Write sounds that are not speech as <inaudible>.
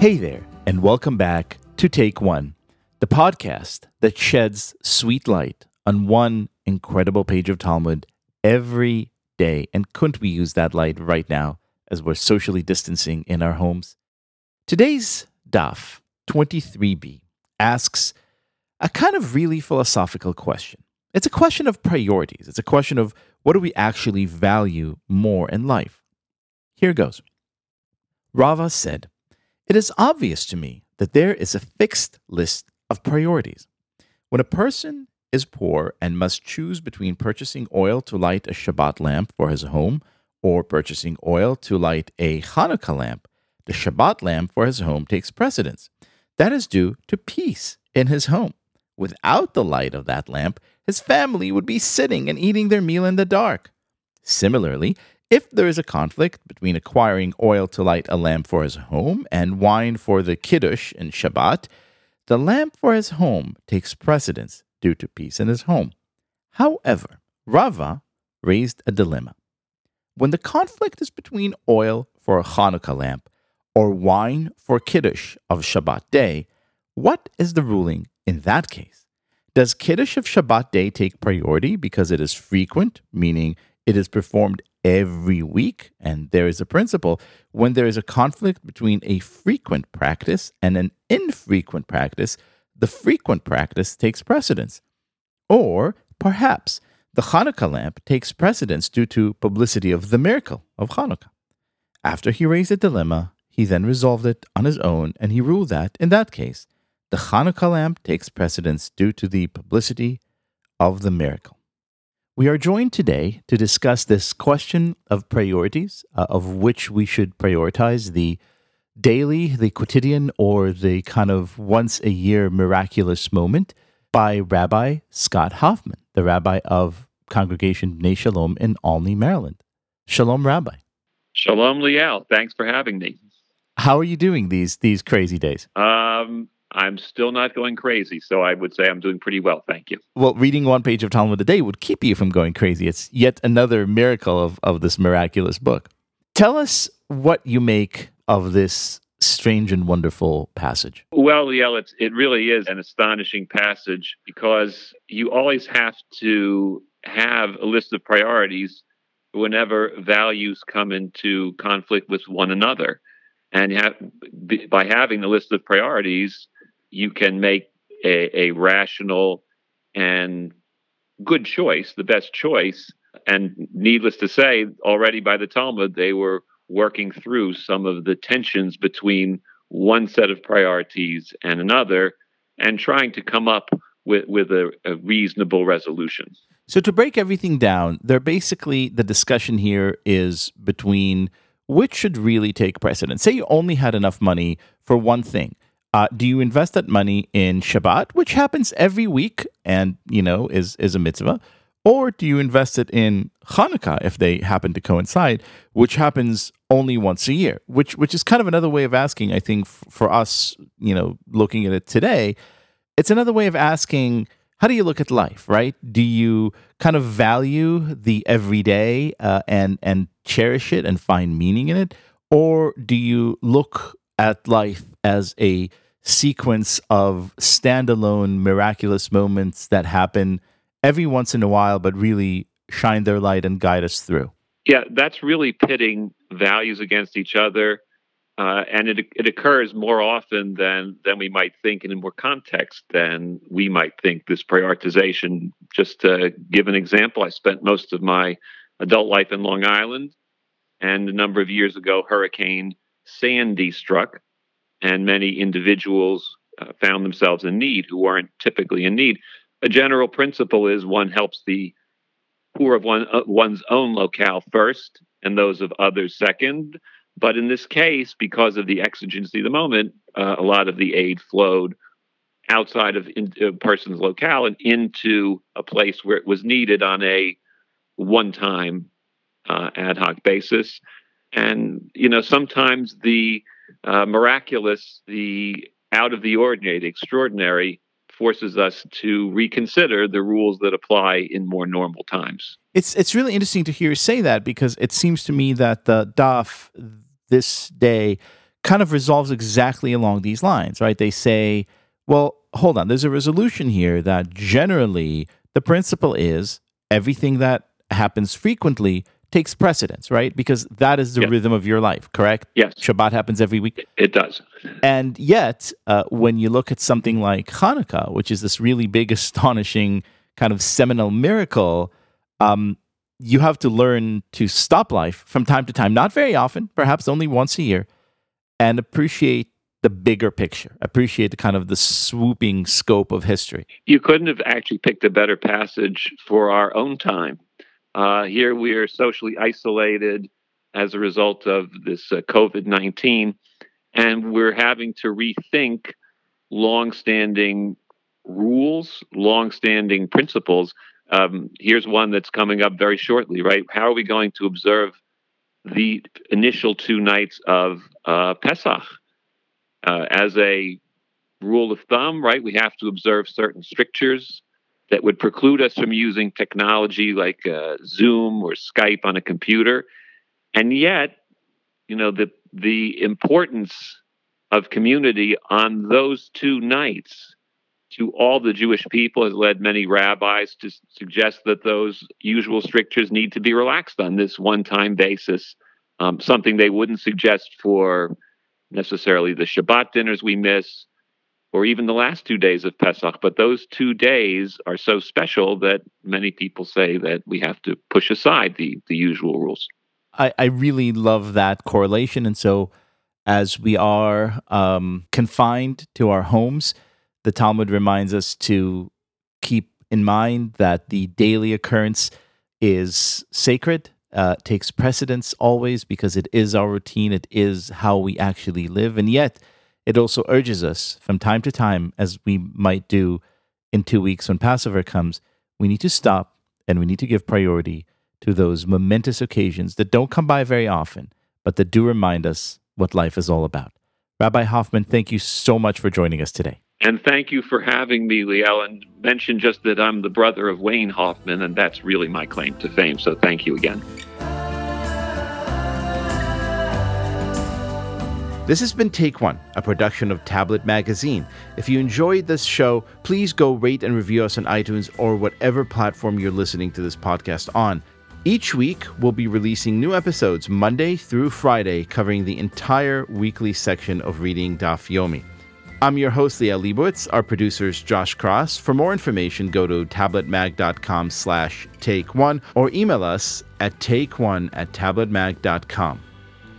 Hey there, and welcome back to Take One, the podcast that sheds sweet light on one incredible page of Talmud every day. And couldn't we use that light right now as we're socially distancing in our homes? Today's Daf 23b asks a kind of really philosophical question. It's a question of priorities, it's a question of what do we actually value more in life? Here goes. Rava said, it is obvious to me that there is a fixed list of priorities. When a person is poor and must choose between purchasing oil to light a Shabbat lamp for his home or purchasing oil to light a Hanukkah lamp, the Shabbat lamp for his home takes precedence. That is due to peace in his home. Without the light of that lamp, his family would be sitting and eating their meal in the dark. Similarly, if there is a conflict between acquiring oil to light a lamp for his home and wine for the Kiddush in Shabbat, the lamp for his home takes precedence due to peace in his home. However, Rava raised a dilemma. When the conflict is between oil for a Hanukkah lamp or wine for Kiddush of Shabbat day, what is the ruling in that case? Does Kiddush of Shabbat day take priority because it is frequent, meaning it is performed every week. And there is a principle when there is a conflict between a frequent practice and an infrequent practice, the frequent practice takes precedence. Or perhaps the Hanukkah lamp takes precedence due to publicity of the miracle of Hanukkah. After he raised the dilemma, he then resolved it on his own and he ruled that, in that case, the Hanukkah lamp takes precedence due to the publicity of the miracle. We are joined today to discuss this question of priorities, uh, of which we should prioritize the daily, the quotidian, or the kind of once a year miraculous moment by Rabbi Scott Hoffman, the rabbi of Congregation Bnei Shalom in Olney, Maryland. Shalom, Rabbi. Shalom, Liel. Thanks for having me. How are you doing these these crazy days? Um, I'm still not going crazy. So I would say I'm doing pretty well. Thank you. Well, reading one page of Talmud a day would keep you from going crazy. It's yet another miracle of, of this miraculous book. Tell us what you make of this strange and wonderful passage. Well, Liel, it's, it really is an astonishing passage because you always have to have a list of priorities whenever values come into conflict with one another. And have, by having the list of priorities, you can make a, a rational and good choice, the best choice. And needless to say, already by the Talmud, they were working through some of the tensions between one set of priorities and another and trying to come up with, with a, a reasonable resolution. So, to break everything down, they're basically the discussion here is between which should really take precedence. Say you only had enough money for one thing uh, do you invest that money in Shabbat, which happens every week and you know is is a mitzvah, or do you invest it in Hanukkah if they happen to coincide, which happens only once a year? Which which is kind of another way of asking. I think f- for us, you know, looking at it today, it's another way of asking. How do you look at life, right? Do you kind of value the everyday uh, and and cherish it and find meaning in it, or do you look at life as a sequence of standalone miraculous moments that happen every once in a while, but really shine their light and guide us through. Yeah, that's really pitting values against each other. Uh, and it, it occurs more often than, than we might think and in more context than we might think this prioritization. Just to give an example, I spent most of my adult life in Long Island. And a number of years ago, Hurricane Sandy struck and many individuals uh, found themselves in need who aren't typically in need. A general principle is one helps the poor of one, uh, one's own locale first and those of others second. But in this case, because of the exigency of the moment, uh, a lot of the aid flowed outside of a person's locale and into a place where it was needed on a one-time uh, ad hoc basis. And you know, sometimes the uh, miraculous, the out of the ordinary, the extraordinary forces us to reconsider the rules that apply in more normal times. It's it's really interesting to hear you say that because it seems to me that the DAF this day kind of resolves exactly along these lines, right? They say, well, hold on, there's a resolution here that generally the principle is everything that happens frequently takes precedence, right? Because that is the Yes. rhythm of your life, correct? Yes. Shabbat happens every week. It does. And yet, uh, when you look at something like Hanukkah, which is this really big, <laughs> astonishing kind of seminal miracle, um, you have to learn to stop life from time to time, not very often, perhaps only once a year, and appreciate the bigger picture, appreciate the kind of the swooping scope of history. You couldn't have actually picked a better passage for our own time. Uh, here we are socially isolated as a result of this uh, COVID 19, and we're having to rethink longstanding rules, longstanding principles. Um, here's one that's coming up very shortly, right? How are we going to observe the initial two nights of uh, Pesach? Uh, as a rule of thumb, right, we have to observe certain strictures that would preclude us from using technology like uh, Zoom or Skype on a computer. And yet, you know, the the importance of community on those two nights to all the Jewish people has led many rabbis to suggest that those usual strictures need to be relaxed on this one-time basis. Um, something they wouldn't suggest for necessarily the Shabbat dinners we miss, or even the last two days of Pesach. But those two days are so special that many people say that we have to push aside the the usual rules. I, I really love that correlation. And so, as we are um, confined to our homes, the Talmud reminds us to keep in mind that the daily occurrence is sacred, uh, takes precedence always because it is our routine, it is how we actually live. And yet, it also urges us from time to time, as we might do in two weeks when Passover comes, we need to stop and we need to give priority to those momentous occasions that don't come by very often, but that do remind us what life is all about. Rabbi Hoffman, thank you so much for joining us today. And thank you for having me, Liel, and mention just that I'm the brother of Wayne Hoffman, and that's really my claim to fame. So thank you again. This has been Take One, a production of Tablet Magazine. If you enjoyed this show, please go rate and review us on iTunes or whatever platform you're listening to this podcast on. Each week, we'll be releasing new episodes Monday through Friday, covering the entire weekly section of Reading Daf Yomi. I'm your host, Liel Leibovitz. Our producer's Josh Cross. For more information, go to tabletmag.com slash take one or email us at take one at tabletmag.com.